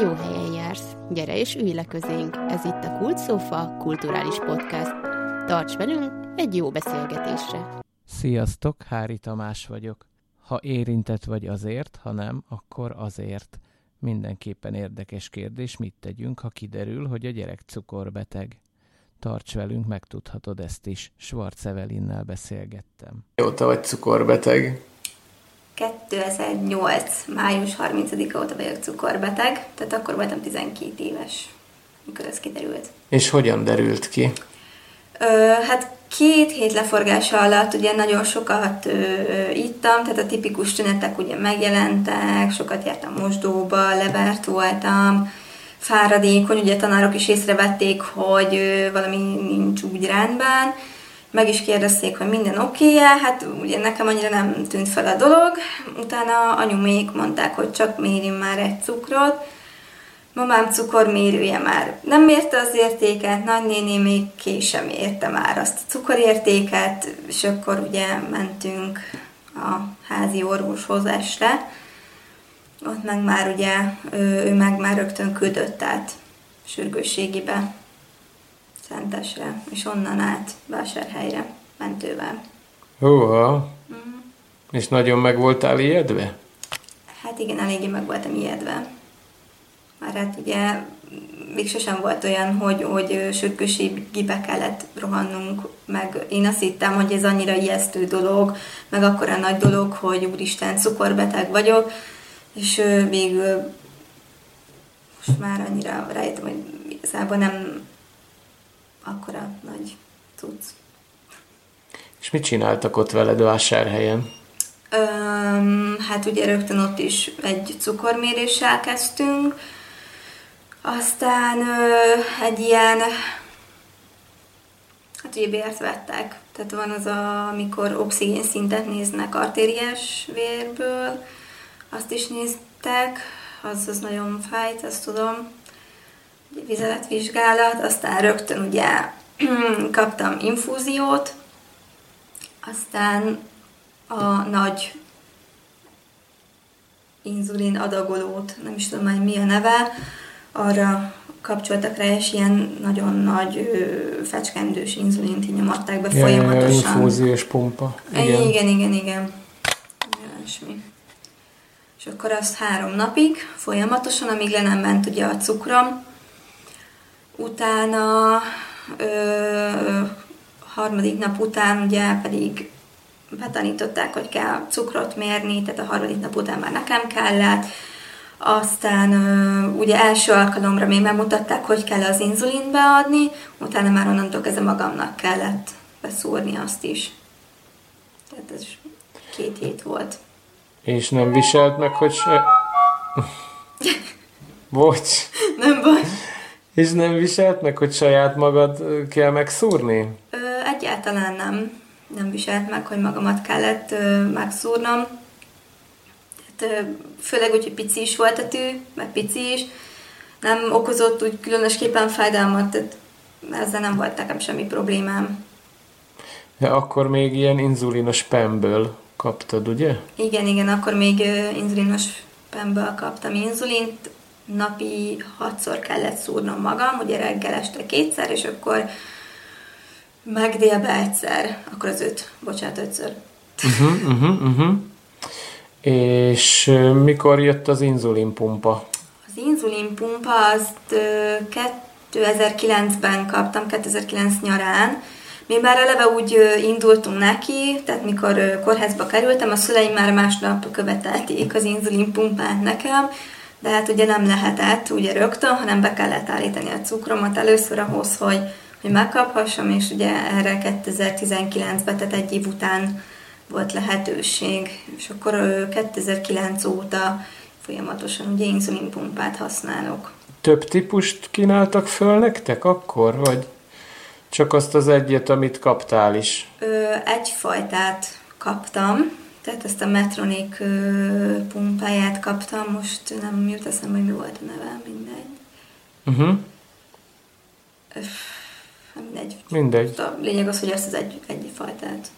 Jó helyen jársz. Gyere és ülj le közénk. Ez itt a Kult Sofa kulturális podcast. Tarts velünk egy jó beszélgetésre. Sziasztok, Hári Tamás vagyok. Ha érintett vagy azért, ha nem, akkor azért. Mindenképpen érdekes kérdés, mit tegyünk, ha kiderül, hogy a gyerek cukorbeteg. Tarts velünk, megtudhatod ezt is. Schwarz Evelinnel beszélgettem. Mióta vagy cukorbeteg? 2008. május 30-a óta vagyok cukorbeteg, tehát akkor voltam 12 éves, mikor ez kiderült. És hogyan derült ki? Ö, hát két hét leforgása alatt ugye nagyon sokat ö, ittam, tehát a tipikus tünetek ugye megjelentek, sokat jártam mosdóba, levert voltam, fáradékony, ugye tanárok is észrevették, hogy ö, valami nincs úgy rendben, meg is kérdezték, hogy minden oké -e, hát ugye nekem annyira nem tűnt fel a dolog, utána anyumék mondták, hogy csak mérjünk már egy cukrot, Mamám cukormérője már nem mérte az értéket, nagynéni még késem mérte már azt a cukorértéket, és akkor ugye mentünk a házi orvoshoz este. Ott meg már ugye, ő, ő meg már rögtön küldött át sürgősségibe, Szentesre, és onnan át Vásárhelyre mentővel. Húha. Mm. És nagyon meg voltál ijedve? Hát igen, eléggé meg voltam ijedve. Már hát ugye még sosem volt olyan, hogy, hogy sürgősségibe kellett rohannunk, meg én azt hittem, hogy ez annyira ijesztő dolog, meg akkora nagy dolog, hogy úristen, cukorbeteg vagyok, és végül most már annyira rájöttem, hogy igazából nem akkora nagy cucc. És mit csináltak ott veled vásárhelyen? Öm, hát ugye rögtön ott is egy cukorméréssel kezdtünk, aztán ö, egy ilyen, hát ugye vért vettek, tehát van az, a, amikor oxigén szintet néznek artériás vérből, azt is néztek, az, az nagyon fájt, azt tudom, vizeletvizsgálat, aztán rögtön ugye kaptam infúziót, aztán a nagy inzulin adagolót, nem is tudom már mi a neve, arra kapcsoltak rá, és ilyen nagyon nagy fecskendős inzulint nyomatták be ja, folyamatosan. Infúziós pumpa. Igen, igen, igen. igen. Ilyesmi. És akkor az három napig folyamatosan, amíg le nem ment ugye a cukrom. Utána ö, harmadik nap után ugye pedig betanították, hogy kell cukrot mérni, tehát a harmadik nap után már nekem kellett, aztán ugye első alkalomra még megmutatták, hogy kell az inzulint beadni, utána már onnantól kezdve magamnak kellett beszúrni azt is. Tehát ez két hét volt. És nem viselt meg, hogy se... Bocs. Nem baj. És nem viselt meg, hogy saját magad kell megszúrni? Ö, egyáltalán nem. Nem viselt meg, hogy magamat kellett ö, megszúrnom főleg úgy, hogy pici is volt a tű, meg pici is, nem okozott úgy különösképpen fájdalmat, tehát ezzel nem volt nekem semmi problémám. Ja, akkor még ilyen inzulinos pemből kaptad, ugye? Igen, igen, akkor még inzulinos pemből kaptam inzulint, napi hatszor kellett szúrnom magam, ugye reggel este kétszer, és akkor meg délbe egyszer, akkor az öt, bocsánat, ötször. Uh-huh, uh-huh, uh-huh. És mikor jött az inzulinpumpa? Az inzulinpumpa azt 2009-ben kaptam, 2009 nyarán. Mi már eleve úgy indultunk neki, tehát mikor kórházba kerültem, a szüleim már másnap követelték az inzulinpumpát nekem, de hát ugye nem lehetett ugye rögtön, hanem be kellett állítani a cukromat először ahhoz, hogy, hogy megkaphassam, és ugye erre 2019-ben, tehát egy év után volt lehetőség, és akkor 2009 óta folyamatosan ugye inzulinpumpát használok. Több típust kínáltak föl nektek akkor, vagy csak azt az egyet, amit kaptál is? Ö, egyfajtát kaptam, tehát ezt a Metronik pumpáját kaptam, most nem jut eszembe, hogy mi volt a neve, mindegy. Uh-huh. mindegy. Mindegy. A lényeg az, hogy ezt az egy, egy fajtát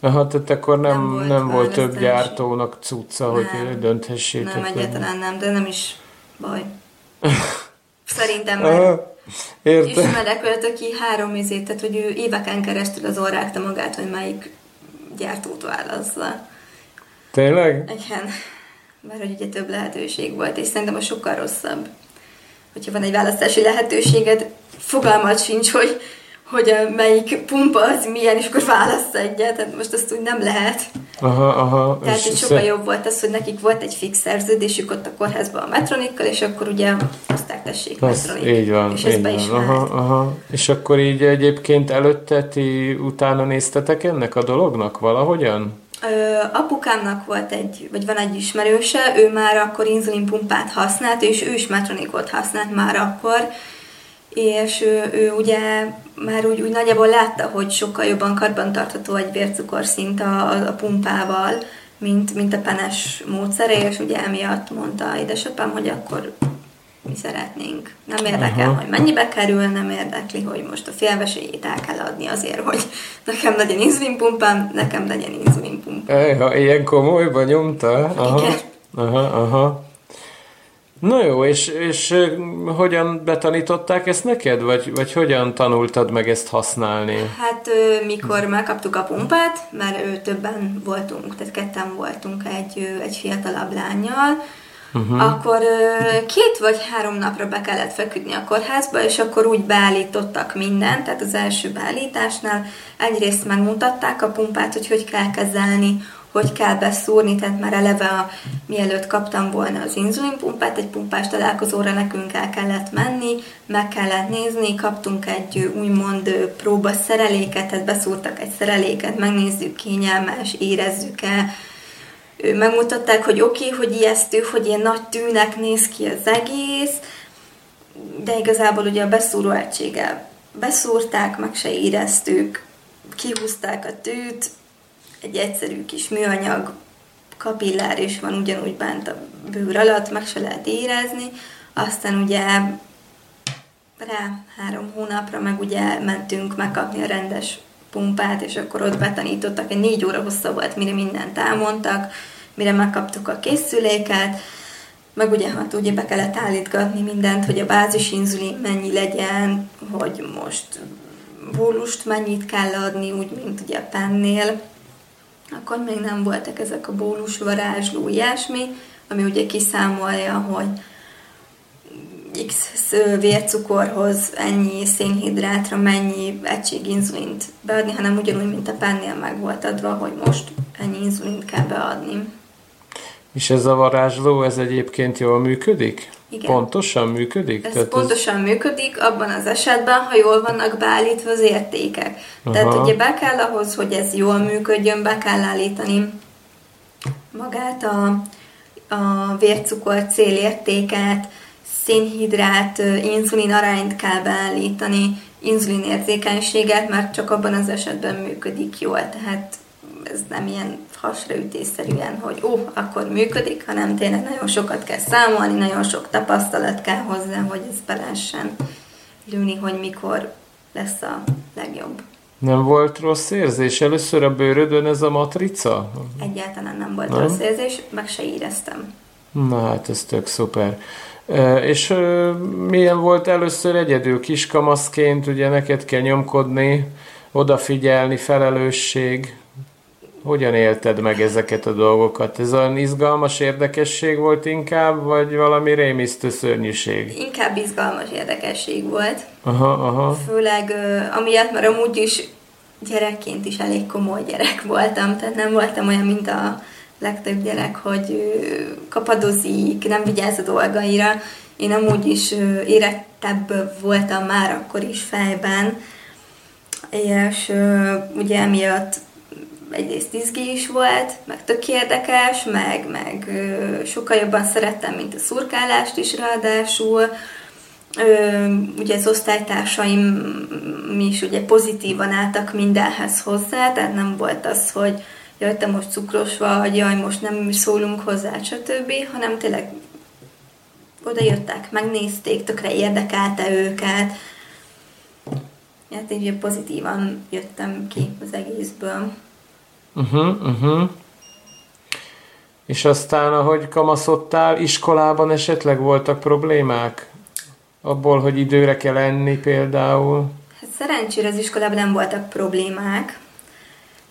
Aha, tehát akkor nem, nem volt, nem volt több gyártónak cucca, nem, hogy dönthessétek. Nem, egyáltalán nem, de nem is baj. Szerintem már ismerek olyat, aki három izét, tehát hogy ő éveken keresztül az orrákta magát, hogy melyik gyártót válaszza. Tényleg? Igen. Mert hogy ugye több lehetőség volt, és szerintem a sokkal rosszabb. Hogyha van egy választási lehetőséged, fogalmat sincs, hogy hogy melyik pumpa az milyen, és akkor választ egyet, tehát most azt úgy nem lehet. Aha, aha. Tehát így sokkal jobb volt az, hogy nekik volt egy fix szerződésük ott a kórházban a Metronikkal, és akkor ugye hozták tessék Metronik. Így van, és így van. Aha, aha. És akkor így egyébként előtte ti utána néztetek ennek a dolognak valahogyan? Ö, apukámnak volt egy, vagy van egy ismerőse, ő már akkor inzulinpumpát használt, és ő is Metronikot használt már akkor, és ő, ő ugye már úgy, úgy nagyjából látta, hogy sokkal jobban karbantartható egy vércukorszint a, a, pumpával, mint, mint a penes módszere, és ugye emiatt mondta édesapám, hogy akkor mi szeretnénk. Nem érdekel, Aha. hogy mennyibe kerül, nem érdekli, hogy most a félvesélyét el kell adni azért, hogy nekem legyen inzulinpumpám, nekem legyen inzulinpumpám. Ejha, ilyen komolyban nyomta? Aha, Igen. aha, aha. Na jó, és, és hogyan betanították ezt neked, vagy, vagy hogyan tanultad meg ezt használni? Hát mikor megkaptuk a pumpát, mert többen voltunk, tehát ketten voltunk egy, egy fiatalabb lányjal, uh-huh. akkor két vagy három napra be kellett feküdni a kórházba, és akkor úgy beállítottak mindent, tehát az első beállításnál egyrészt megmutatták a pumpát, hogy hogy kell kezelni, hogy kell beszúrni, tehát már eleve a, mielőtt kaptam volna az inzulinpumpát, egy pumpás találkozóra nekünk el kellett menni, meg kellett nézni, kaptunk egy úgymond próba szereléket, tehát beszúrtak egy szereléket, megnézzük kényelmes, érezzük-e, megmutatták, hogy oké, okay, hogy ijesztő, hogy ilyen nagy tűnek néz ki az egész, de igazából ugye a beszúró egységgel beszúrták, meg se éreztük, kihúzták a tűt, egy egyszerű kis műanyag kapillár is van ugyanúgy bent a bőr alatt, meg se lehet érezni. Aztán ugye rá három hónapra meg ugye mentünk megkapni a rendes pumpát, és akkor ott betanítottak, egy négy óra hossza volt, mire mindent elmondtak, mire megkaptuk a készüléket, meg ugye hát ugye be kellett állítgatni mindent, hogy a bázisinzulin mennyi legyen, hogy most bólust mennyit kell adni, úgy, mint ugye a pennél, akkor még nem voltak ezek a bónus varázsló ilyesmi, ami ugye kiszámolja, hogy X vércukorhoz ennyi szénhidrátra mennyi egység inzulint beadni, hanem ugyanúgy, mint a pennél meg volt adva, hogy most ennyi inzulint kell beadni. És ez a varázsló, ez egyébként jól működik? Igen. Pontosan működik? Ez Tehát pontosan ez... működik abban az esetben, ha jól vannak beállítva az értékek. Aha. Tehát ugye be kell ahhoz, hogy ez jól működjön, be kell állítani magát a, a vércukor célértéket, szénhidrát, inzulin arányt kell beállítani, inzulin érzékenységet, mert csak abban az esetben működik jól. Tehát ez nem ilyen hasraütésszerűen, hogy ó, akkor működik, hanem tényleg nagyon sokat kell számolni, nagyon sok tapasztalat kell hozzá, hogy ez be lehessen lőni, hogy mikor lesz a legjobb. Nem volt rossz érzés? Először a bőrödön ez a matrica? Egyáltalán nem volt nem? rossz érzés, meg se éreztem. Na hát, ez tök szuper. És milyen volt először egyedül kiskamaszként, ugye neked kell nyomkodni, odafigyelni, felelősség? Hogyan élted meg ezeket a dolgokat? Ez olyan izgalmas érdekesség volt inkább, vagy valami rémisztő szörnyűség? Inkább izgalmas érdekesség volt. Aha, aha. Főleg amiatt, mert amúgy is gyerekként is elég komoly gyerek voltam, tehát nem voltam olyan, mint a legtöbb gyerek, hogy kapadozik, nem vigyáz a dolgaira. Én amúgy is érettebb voltam már akkor is fejben, és ugye emiatt egyrészt izgi is volt, meg tök érdekes, meg, meg sokkal jobban szerettem, mint a szurkálást is ráadásul. Ugye az osztálytársaim is ugye pozitívan álltak mindenhez hozzá, tehát nem volt az, hogy jaj, te most cukros vagy, jaj, most nem szólunk hozzá, stb., hanem tényleg oda jöttek, megnézték, tökre érdekelte őket. Hát így pozitívan jöttem ki az egészből. Uh-huh, uh-huh. És aztán, ahogy kamaszodtál, iskolában esetleg voltak problémák? abból, hogy időre kell enni például? Hát szerencsére az iskolában nem voltak problémák.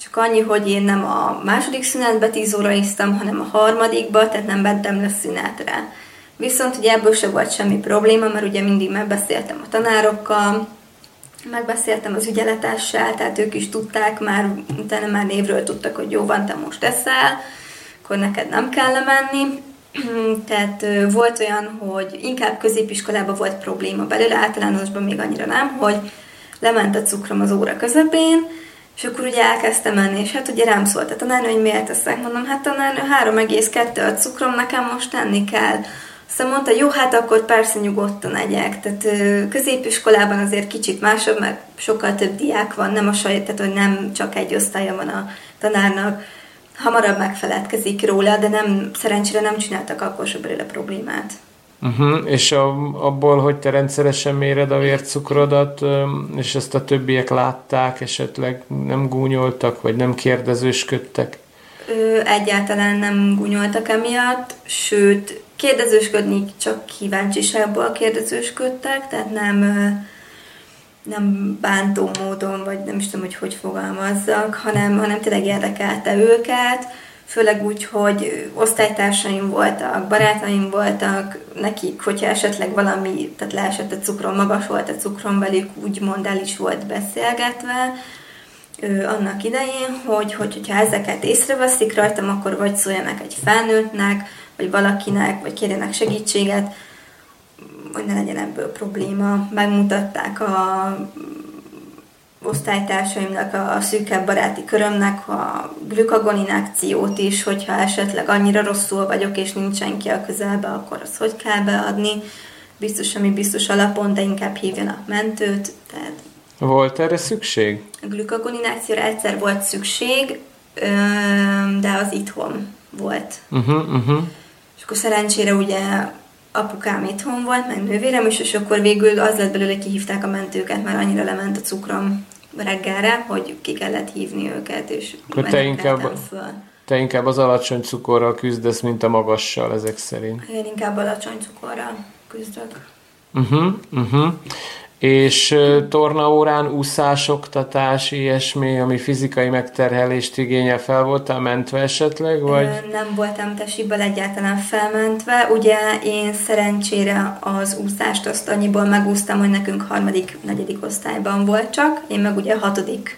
Csak annyi, hogy én nem a második szünetbe 10 óra isztam, hanem a harmadikba, tehát nem mentem le szünetre. Viszont ugye ebből se volt semmi probléma, mert ugye mindig megbeszéltem a tanárokkal, megbeszéltem az ügyeletással, tehát ők is tudták, már utána már névről tudtak, hogy jó van, te most eszel, akkor neked nem kell lemenni. Tehát volt olyan, hogy inkább középiskolában volt probléma belőle, általánosban még annyira nem, hogy lement a cukrom az óra közepén, és akkor ugye elkezdtem menni, és hát ugye rám szólt a tanárnő, hogy miért teszek. Mondom, hát tanárnő, 3,2 a cukrom, nekem most tenni kell. Aztán mondta, jó, hát akkor persze nyugodtan egyek. Tehát középiskolában azért kicsit másabb, mert sokkal több diák van, nem a saját, tehát hogy nem csak egy osztálya van a tanárnak. Hamarabb megfeledkezik róla, de nem, szerencsére nem csináltak akkor sem belőle problémát. Uh-huh. És a, abból, hogy te rendszeresen méred a vércukrodat, és ezt a többiek látták, esetleg nem gúnyoltak, vagy nem kérdezősködtek? Ö, egyáltalán nem gúnyoltak emiatt, sőt, kérdezősködni csak kíváncsiságból kérdezősködtek, tehát nem, nem bántó módon, vagy nem is tudom, hogy hogy fogalmazzak, hanem, hanem tényleg érdekelte őket, főleg úgy, hogy osztálytársaim voltak, barátaim voltak, nekik, hogyha esetleg valami, tehát leesett a cukrom, magas volt a cukrom velük, úgymond el is volt beszélgetve, ő, annak idején, hogy, hogy hogyha ezeket észreveszik rajtam, akkor vagy szóljanak egy felnőttnek, vagy valakinek, vagy kérjenek segítséget, hogy ne legyen ebből probléma. Megmutatták a osztálytársaimnak, a szűkebb baráti körömnek a glükagoninációt is, hogyha esetleg annyira rosszul vagyok, és nincsen ki a közelbe, akkor azt hogy kell beadni. Biztos, ami biztos alapon, de inkább hívjanak mentőt. Tehát volt erre szükség? A glükagoninációra egyszer volt szükség, de az itthon volt. Uh-huh, uh-huh. És akkor szerencsére ugye apukám itthon volt, meg nővérem is, és akkor végül az lett belőle, kihívták a mentőket, mert annyira lement a cukrom reggelre, hogy ki kellett hívni őket, és akkor te inkább, föl. te inkább az alacsony cukorral küzdesz, mint a magassal ezek szerint. Én inkább alacsony cukorral küzdök. Uh-huh, uh-huh és tornaórán úszás, oktatás, ilyesmi, ami fizikai megterhelést igényel, fel voltál mentve esetleg? Vagy? Nem voltam tesiből egyáltalán felmentve. Ugye én szerencsére az úszást azt annyiból megúsztam, hogy nekünk harmadik, negyedik osztályban volt csak. Én meg ugye hatodik,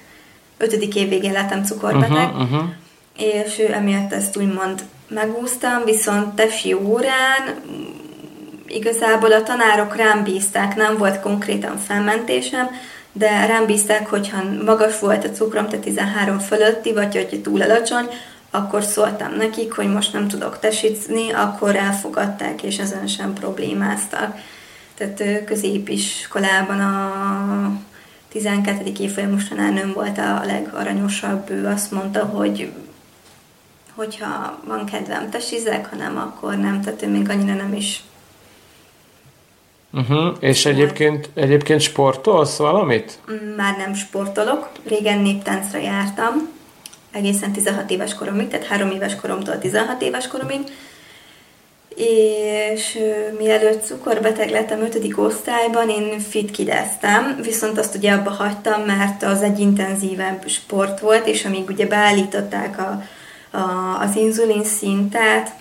ötödik év végén lettem cukorbeteg. Uh-huh, uh-huh. És emiatt ezt úgymond megúsztam, viszont tesi órán igazából a tanárok rám bízták, nem volt konkrétan felmentésem, de rám bízták, hogyha magas volt a cukrom, tehát 13 fölötti, vagy hogyha túl alacsony, akkor szóltam nekik, hogy most nem tudok tesizni, akkor elfogadták, és ezen sem problémáztak. Tehát középiskolában a 12. évfolyamos tanárnőm volt a legaranyosabb, ő azt mondta, hogy hogyha van kedvem tesizek, ha nem, akkor nem, tehát ő még annyira nem is Uh-huh. És egyébként, egyébként sportolsz valamit? Már nem sportolok. Régen néptáncra jártam, egészen 16 éves koromig, tehát 3 éves koromtól 16 éves koromig. És mielőtt cukorbeteg lettem 5. osztályban, én fit kideztem, viszont azt ugye abba hagytam, mert az egy intenzívebb sport volt, és amíg ugye beállították a, a, az inzulin szintet,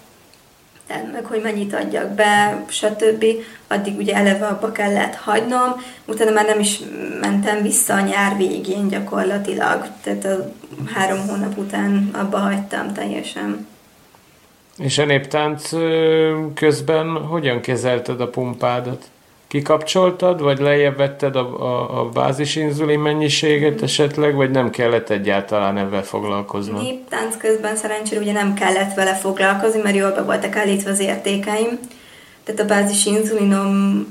tehát meg hogy mennyit adjak be, stb. Addig ugye eleve abba kellett hagynom, utána már nem is mentem vissza a nyár végén gyakorlatilag, tehát a három hónap után abba hagytam teljesen. És a néptánc közben hogyan kezelted a pumpádat? Kikapcsoltad, vagy lejjebb vetted a, a, a bázisinzulin mennyiséget esetleg, vagy nem kellett egyáltalán ebben foglalkozni? Néptánc közben szerencsére ugye nem kellett vele foglalkozni, mert jól be voltak állítva az értékeim. Tehát a bázisinzulinom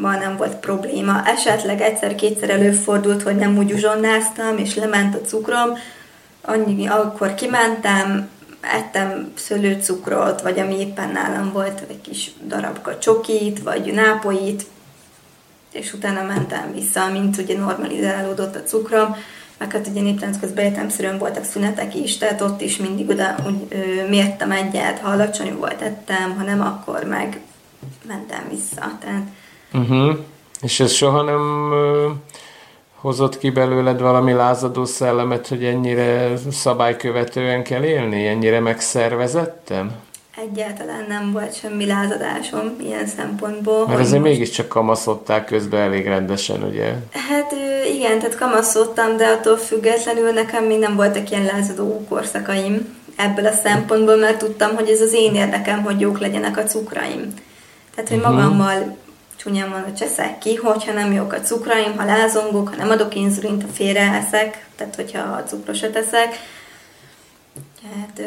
ma nem volt probléma. Esetleg egyszer-kétszer előfordult, hogy nem úgy uzsonnáztam, és lement a cukrom, annyi, akkor kimentem, ettem szőlőcukrot, vagy ami éppen nálam volt, egy kis darabka csokit, vagy nápoit, és utána mentem vissza, mint ugye normalizálódott a cukrom, meg hát ugye néptánc közben értelmszerűen voltak szünetek is, tehát ott is mindig oda úgy, ö, mértem egyet, ha alacsony volt ettem, ha nem, akkor meg mentem vissza. Tehát Uh-huh. És ez soha nem ö, hozott ki belőled valami lázadó szellemet, hogy ennyire szabálykövetően kell élni, ennyire megszervezetten? Egyáltalán nem volt semmi lázadásom ilyen szempontból. Mert azért most... mégiscsak kamaszodták közben elég rendesen, ugye? Hát igen, tehát kamaszodtam, de attól függetlenül nekem még nem voltak ilyen lázadó korszakaim ebből a szempontból, mert tudtam, hogy ez az én érdekem, hogy jók legyenek a cukraim. Tehát, hogy uh-huh. magammal csúnyán mondva cseszek ki, hogyha nem jók a cukraim, ha lázongok, ha nem adok inzulint, ha félreeszek, tehát hogyha a cukrosat eszek. Hát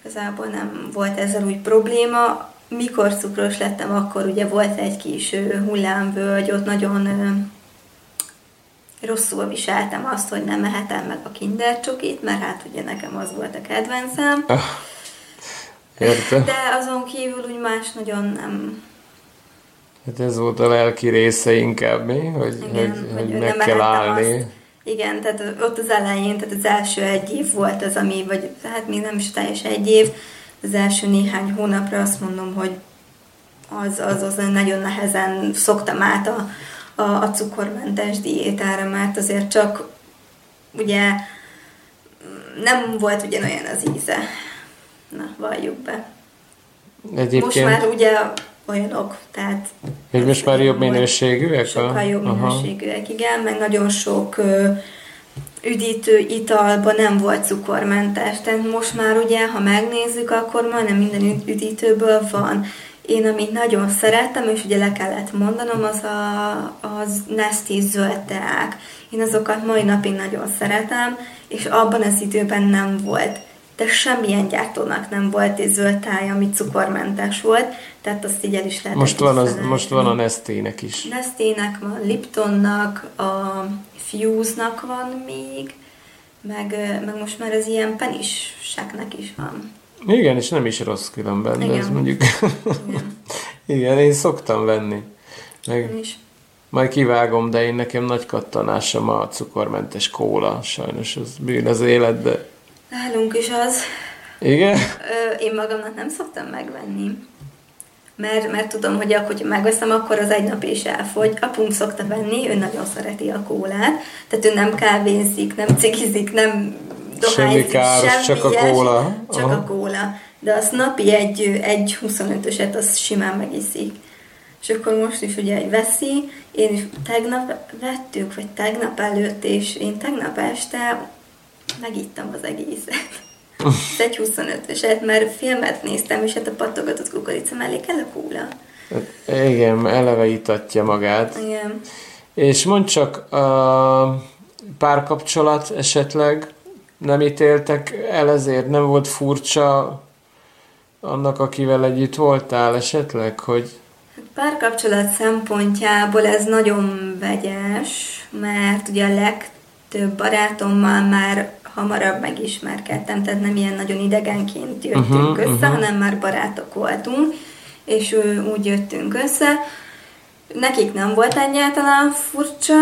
igazából nem volt ezzel úgy probléma. Mikor cukros lettem, akkor ugye volt egy kis hullámvölgy, ott nagyon rosszul viseltem azt, hogy nem mehetem meg a kinder csokit, mert hát ugye nekem az volt a kedvencem. Ah, érte. De azon kívül úgy más nagyon nem... Hát ez volt a lelki része inkább, mi? Hogy, Igen, hogy, hogy, hogy meg kell állni. Azt. Igen, tehát ott az elején, tehát az első egy év volt az, ami, vagy hát még nem is teljes egy év, az első néhány hónapra azt mondom, hogy az, az, az nagyon nehezen szoktam át a, a, a cukormentes diétára, mert azért csak ugye nem volt ugyanolyan az íze. Na, valljuk be. Egyébként... Most már ugye olyanok, tehát... Hogy most már jobb minőségűek? Sokkal jobb Aha. minőségűek, igen, meg nagyon sok ö, üdítő italban nem volt cukormentes, tehát most már ugye, ha megnézzük, akkor majdnem minden üdítőből van. Én, amit nagyon szerettem, és ugye le kellett mondanom, az a az Nesté zöld teák. Én azokat mai napig nagyon szeretem, és abban az időben nem volt de semmilyen gyártónak nem volt egy zöld táj, ami cukormentes volt, tehát azt így el is lehet most van, az, most van a Nestének is. Nestének van, Liptonnak, a Fuse-nak van még, meg, meg most már az ilyen peniseknek is van. Igen, és nem is rossz különben, Igen. de ez mondjuk... Igen. Igen, én szoktam venni. Meg... Én is. Majd kivágom, de én nekem nagy kattanásom a cukormentes kóla. Sajnos az bűn az életbe. Nálunk is az. Igen? Én magamnak nem szoktam megvenni. Mert, mert tudom, hogy akkor, hogyha megveszem, akkor az egy nap is elfogy. Apunk szokta venni, ő nagyon szereti a kólát, tehát ő nem kávézik, nem cigizik, nem dohányzik, semmi, káros, semmi csak a kóla. Csak Aha. a kóla. De az napi egy, egy 25-öset, az simán megiszik. És akkor most is ugye veszi, én is tegnap vettük, vagy tegnap előtt, és én tegnap este megittam az egészet. Ez egy 25-öset, mert filmet néztem, és hát a pattogatott kukorica mellé kell a kóla. Igen, eleve itatja magát. Igen. És mondd csak, a párkapcsolat esetleg nem ítéltek el ezért? Nem volt furcsa annak, akivel együtt voltál esetleg, hogy... Párkapcsolat szempontjából ez nagyon vegyes, mert ugye a legtöbb barátommal már hamarabb megismerkedtem, tehát nem ilyen nagyon idegenként jöttünk uh-huh, össze, uh-huh. hanem már barátok voltunk, és úgy jöttünk össze. Nekik nem volt egyáltalán furcsa,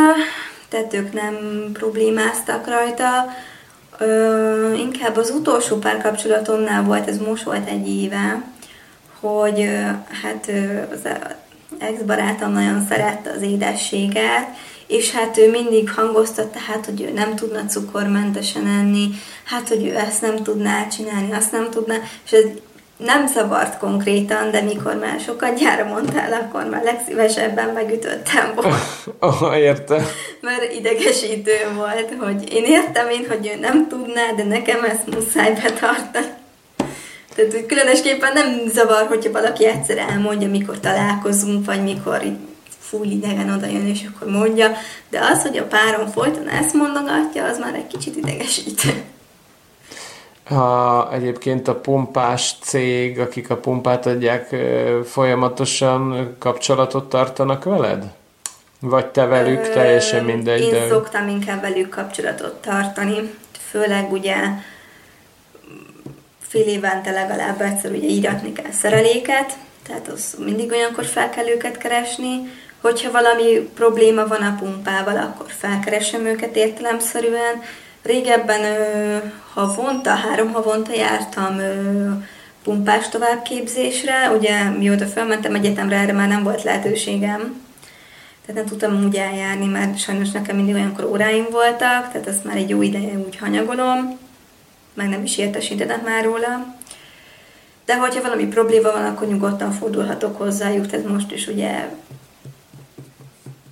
tehát ők nem problémáztak rajta. Ö, inkább az utolsó párkapcsolatomnál volt, ez most volt egy éve, hogy ö, hát ö, az ex-barátom nagyon szerette az édességet, és hát ő mindig hangoztatta, hát, hogy ő nem tudna cukormentesen enni, hát, hogy ő ezt nem tudná csinálni, azt nem tudná, és ez nem zavart konkrétan, de mikor már sokat gyára mondtál, akkor már legszívesebben megütöttem volna. Oh, érte. Mert idegesítő volt, hogy én értem én, hogy ő nem tudná, de nekem ezt muszáj betartani. Tehát hogy különösképpen nem zavar, hogyha valaki egyszer elmondja, mikor találkozunk, vagy mikor full idegen oda jön, és akkor mondja, de az, hogy a párom folyton ezt mondogatja, az már egy kicsit idegesítő. Ha egyébként a pumpás cég, akik a pumpát adják, folyamatosan kapcsolatot tartanak veled? Vagy te velük, Ö, teljesen mindegy. Én de... szoktam inkább velük kapcsolatot tartani, főleg ugye fél évente legalább egyszer ugye íratni kell szereléket, tehát az mindig olyankor fel kell őket keresni, Hogyha valami probléma van a pumpával, akkor felkeresem őket értelemszerűen. Régebben havonta, három havonta jártam pumpás továbbképzésre. Ugye mióta felmentem egyetemre, erre már nem volt lehetőségem. Tehát nem tudtam úgy eljárni, mert sajnos nekem mindig olyankor óráim voltak, tehát ezt már egy jó ideje úgy hanyagolom, meg nem is értesítenek már róla. De hogyha valami probléma van, akkor nyugodtan fordulhatok hozzájuk, tehát most is ugye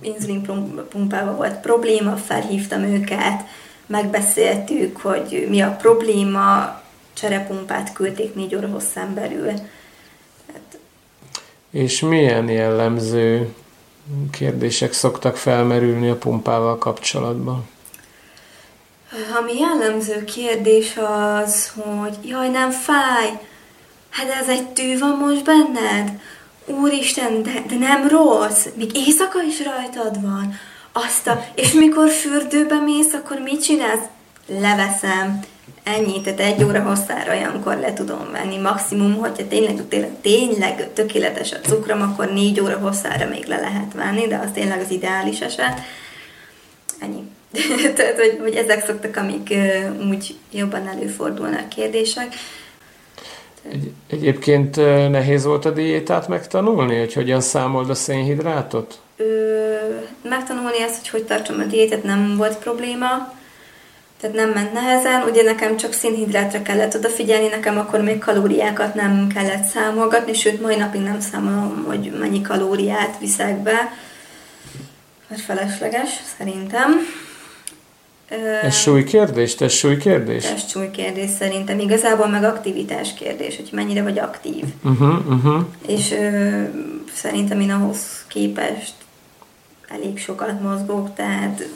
inzulin pumpával volt probléma, felhívtam őket, megbeszéltük, hogy mi a probléma, cserepumpát küldték négy óra hosszán belül. Hát... És milyen jellemző kérdések szoktak felmerülni a pumpával kapcsolatban? Ami jellemző kérdés az, hogy jaj, nem fáj, hát ez egy tű van most benned? Úristen, de, de nem rossz, még éjszaka is rajtad van. Azt a, és mikor fürdőbe mész, akkor mit csinálsz? Leveszem. Ennyi, tehát egy óra hosszára olyankor le tudom venni. Maximum, hogyha tényleg, tényleg, tényleg tökéletes a cukrom, akkor négy óra hosszára még le lehet venni, de az tényleg az ideális eset. Ennyi. tehát, hogy, hogy ezek szoktak, amik úgy jobban előfordulnak kérdések. Egy, egyébként nehéz volt a diétát megtanulni, hogy hogyan számold a szénhidrátot? Ö, megtanulni ezt, hogy hogy tartsam a diétát nem volt probléma, tehát nem ment nehezen. Ugye nekem csak szénhidrátra kellett odafigyelni, nekem akkor még kalóriákat nem kellett számolgatni, sőt, mai napig nem számolom, hogy mennyi kalóriát viszek be, mert felesleges, szerintem. Ez súlykérdés? Ez súlykérdés? Ez súlykérdés szerintem. Igazából meg aktivitás kérdés, hogy mennyire vagy aktív. Uh-huh, uh-huh. És ö, szerintem én ahhoz képest elég sokat mozgok, tehát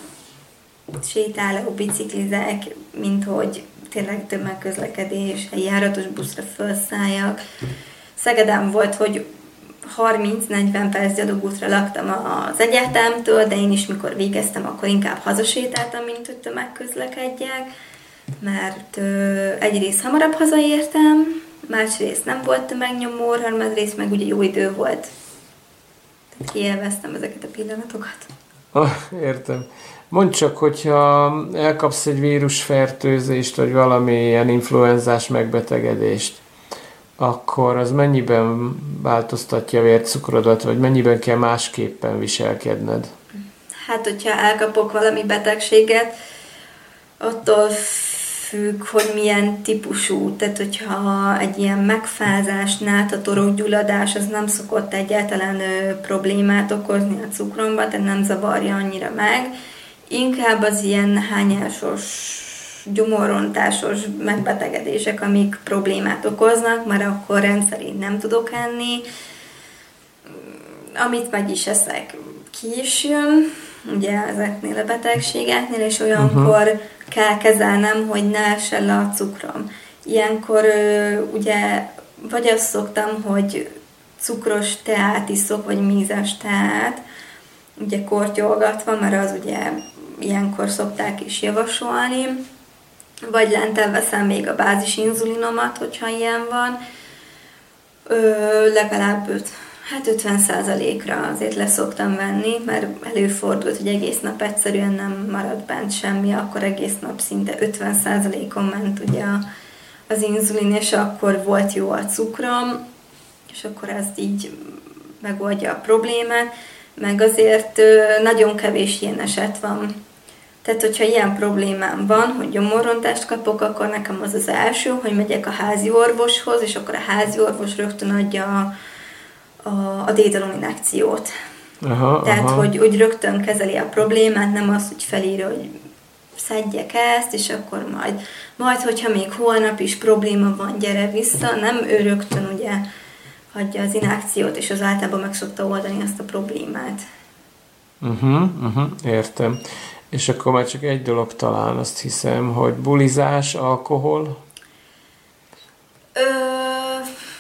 sétálok, biciklizek, mint hogy tényleg tömegközlekedés, egy járatos buszra felszálljak. Szegedem volt, hogy 30-40 perc gyalogútra laktam az egyetemtől, de én is mikor végeztem, akkor inkább hazasétáltam, mint hogy tömegközlekedjek, mert ö, egyrészt hamarabb hazaértem, másrészt nem volt tömegnyomó, harmadrészt meg ugye jó idő volt. Tehát kielveztem ezeket a pillanatokat. Ah, értem. Mondd csak, hogyha elkapsz egy vírusfertőzést, vagy valamilyen influenzás megbetegedést, akkor az mennyiben változtatja a vércukrodat, vagy mennyiben kell másképpen viselkedned? Hát, hogyha elkapok valami betegséget, attól függ, hogy milyen típusú, tehát hogyha egy ilyen megfázás, torokgyulladás, az nem szokott egyáltalán problémát okozni a cukromba, tehát nem zavarja annyira meg. Inkább az ilyen hányásos gyomorrontásos megbetegedések, amik problémát okoznak, mert akkor rendszerint nem tudok enni. Amit meg is eszek, ki is jön, ugye ezeknél a betegségeknél, és olyankor uh-huh. kell kezelnem, hogy ne essen le a cukrom. Ilyenkor ugye vagy azt szoktam, hogy cukros teát iszok, vagy mízes teát, ugye kortyolgatva, mert az ugye ilyenkor szokták is javasolni, vagy lenten veszem még a bázis inzulinomat, hogyha ilyen van, ö, legalább öt, hát 50%-ra azért leszoktam venni, mert előfordult, hogy egész nap egyszerűen nem maradt bent semmi, akkor egész nap szinte 50%-on ment ugye az inzulin, és akkor volt jó a cukrom, és akkor ez így megoldja a problémát, meg azért nagyon kevés ilyen eset van tehát, hogyha ilyen problémám van, hogy gyomorrontást kapok, akkor nekem az az első, hogy megyek a házi orvoshoz, és akkor a házi orvos rögtön adja a, a, a dédalom inekciót. Aha, Tehát, aha. Hogy, hogy rögtön kezeli a problémát, nem az, hogy felírja, hogy szedjek ezt, és akkor majd, majd, hogyha még holnap is probléma van, gyere vissza, nem ő rögtön ugye adja az inakciót, és az általában meg szokta oldani azt a problémát. Uh-huh, uh-huh, értem. És akkor már csak egy dolog talán, azt hiszem, hogy bulizás, alkohol. Ö,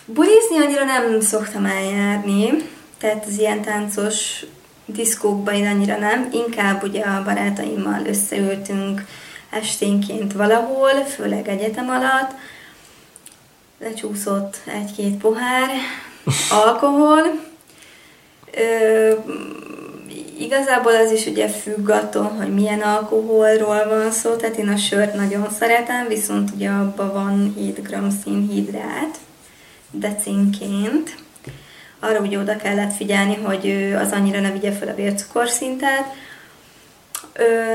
bulizni annyira nem szoktam eljárni, tehát az ilyen táncos diszkókban én annyira nem, inkább ugye a barátaimmal összeültünk esténként valahol, főleg egyetem alatt, lecsúszott egy-két pohár alkohol, Ö, igazából az is ugye függ attól, hogy milyen alkoholról van szó, tehát én a sört nagyon szeretem, viszont ugye abban van 7 g színhidrát, decinként. Arra ugye oda kellett figyelni, hogy az annyira ne vigye fel a vércukorszintet.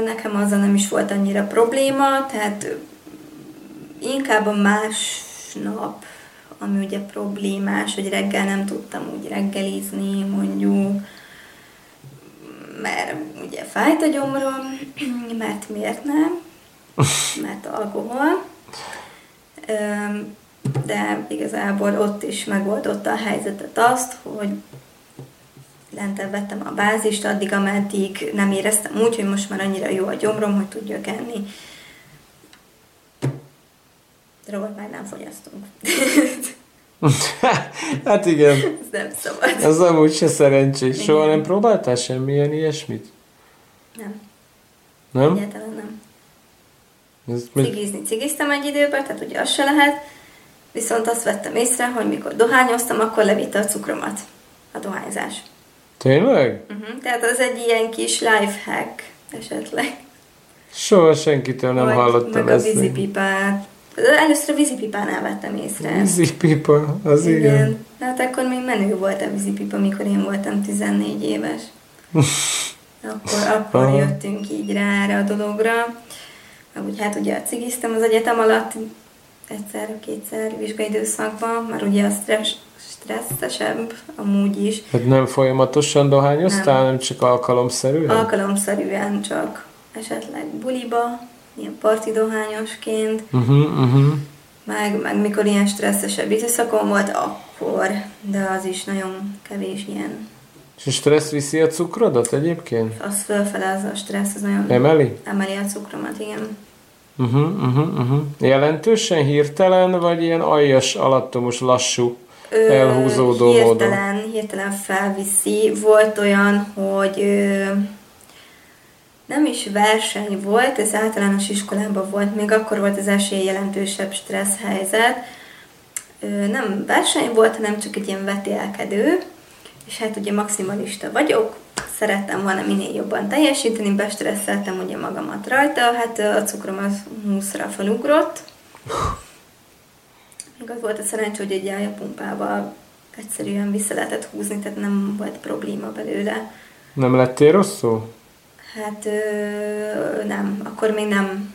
Nekem azzal nem is volt annyira probléma, tehát inkább a másnap, ami ugye problémás, hogy reggel nem tudtam úgy reggelizni, mondjuk, mert ugye fájt a gyomrom, mert miért nem, mert alkohol, de igazából ott is megoldotta a helyzetet azt, hogy lentebb vettem a bázist, addig, ameddig nem éreztem úgy, hogy most már annyira jó a gyomrom, hogy tudjak enni. Drogot már nem fogyasztunk. hát igen. Ez nem szabad. Ez amúgy se szerencsés. Igen. Soha nem próbáltál semmilyen ilyesmit? Nem. Nem? Egyáltalán nem. Ez Cigizni cigiztem egy időben, tehát ugye az se lehet. Viszont azt vettem észre, hogy mikor dohányoztam, akkor levitte a cukromat a dohányzás. Tényleg? Uh-huh. Tehát az egy ilyen kis life hack esetleg. Soha senkitől nem Vagy hallottam meg ezt. a vízipipát. Először a vízipipánál vettem észre. Vízipipa, az igen. igen. Hát akkor még menő volt a vízipipa, mikor én voltam 14 éves. akkor, akkor Aha. jöttünk így rá erre a dologra. Meg úgy hát ugye cigiztem az egyetem alatt egyszer-kétszer vizsgaidőszakban, mert ugye a stressz, stresszesebb amúgy is. Hát nem folyamatosan dohányoztál, nem, nem csak alkalomszerűen? Alkalomszerűen csak esetleg buliba, ilyen parti dohányosként, uh-huh, uh-huh. Meg, meg mikor ilyen stresszesebb időszakon volt, akkor, de az is nagyon kevés ilyen. És stressz viszi a cukrodat egyébként? Az fölfele, az a stressz, az nagyon emeli? Emeli a cukromat, igen. Uh-huh, uh-huh, uh-huh. Jelentősen hirtelen, vagy ilyen aljas, alattomos, lassú, ö, elhúzódó hirtelen, módon? Hirtelen felviszi. Volt olyan, hogy ö, nem is verseny volt, ez általános iskolában volt, még akkor volt az esély jelentősebb stressz helyzet. Nem verseny volt, hanem csak egy ilyen vetélkedő, és hát ugye maximalista vagyok, szerettem volna minél jobban teljesíteni, bestresszeltem ugye magamat rajta, hát a cukrom az 20-ra felugrott. Még az volt a szerencsé, hogy egy pumpával egyszerűen vissza lehetett húzni, tehát nem volt probléma belőle. Nem lettél rosszul? Hát ö, nem, akkor még nem.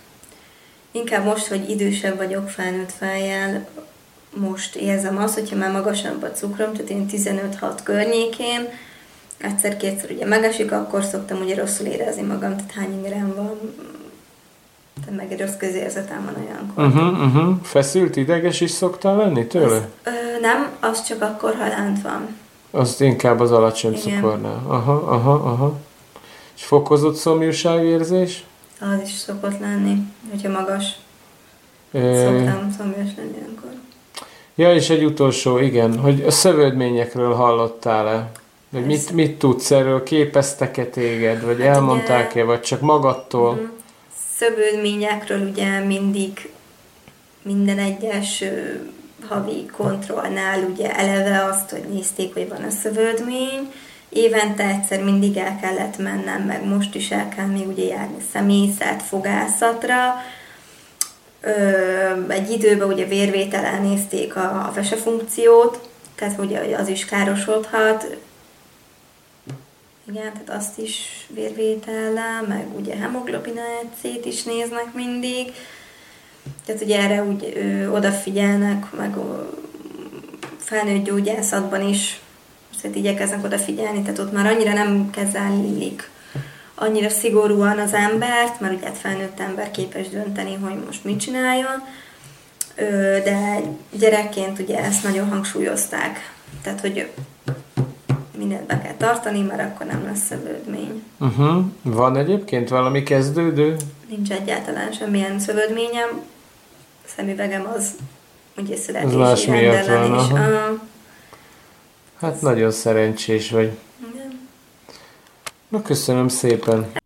Inkább most, hogy idősebb vagyok felnőtt fejjel, most érzem azt, hogyha már magasabb a cukrom, tehát én 15-6 környékén, egyszer-kétszer ugye megesik, akkor szoktam ugye rosszul érezni magam, tehát hány ingerem van, tehát meg egy rossz közérzetem van olyankor. Uh-huh, uh-huh. Feszült, ideges is szoktál lenni tőle? Az, ö, nem, az csak akkor, ha lent van. Azt inkább az alacsony Igen. cukornál. Aha, aha, aha. És fokozott szomjúságérzés? Az is szokott lenni, hogyha magas. É... Szoktam szomjas lenni akkor. Ja, és egy utolsó, igen, hogy a szövődményekről hallottál-e? Vagy mit, mit tudsz erről? Képeztek-e téged? Vagy hát elmondták-e? Vagy csak magadtól? Uh-huh. Szövődményekről ugye mindig minden egyes havi kontrollnál ugye eleve azt, hogy nézték, hogy van a szövődmény, évente egyszer mindig el kellett mennem, meg most is el kell még ugye járni személyzet, fogászatra. Ö, egy időben ugye vérvétel nézték a, a vesefunkciót, tehát ugye az is károsodhat. Igen, tehát azt is vérvétellel, meg ugye hemoglobin c is néznek mindig. Tehát ugye erre úgy ö, odafigyelnek, meg ö, felnőtt gyógyászatban is tehát igyekeznek odafigyelni, tehát ott már annyira nem kezelik annyira szigorúan az embert, mert ugye hát felnőtt ember képes dönteni, hogy most mit csináljon, de gyerekként ugye ezt nagyon hangsúlyozták. Tehát, hogy mindent be kell tartani, mert akkor nem lesz szövődmény. Uh-huh. Van egyébként valami kezdődő? Nincs egyáltalán semmilyen szövődményem. Szemüvegem az ugye születési rendellen is. Uh, Hát nagyon szerencsés vagy. Na köszönöm szépen.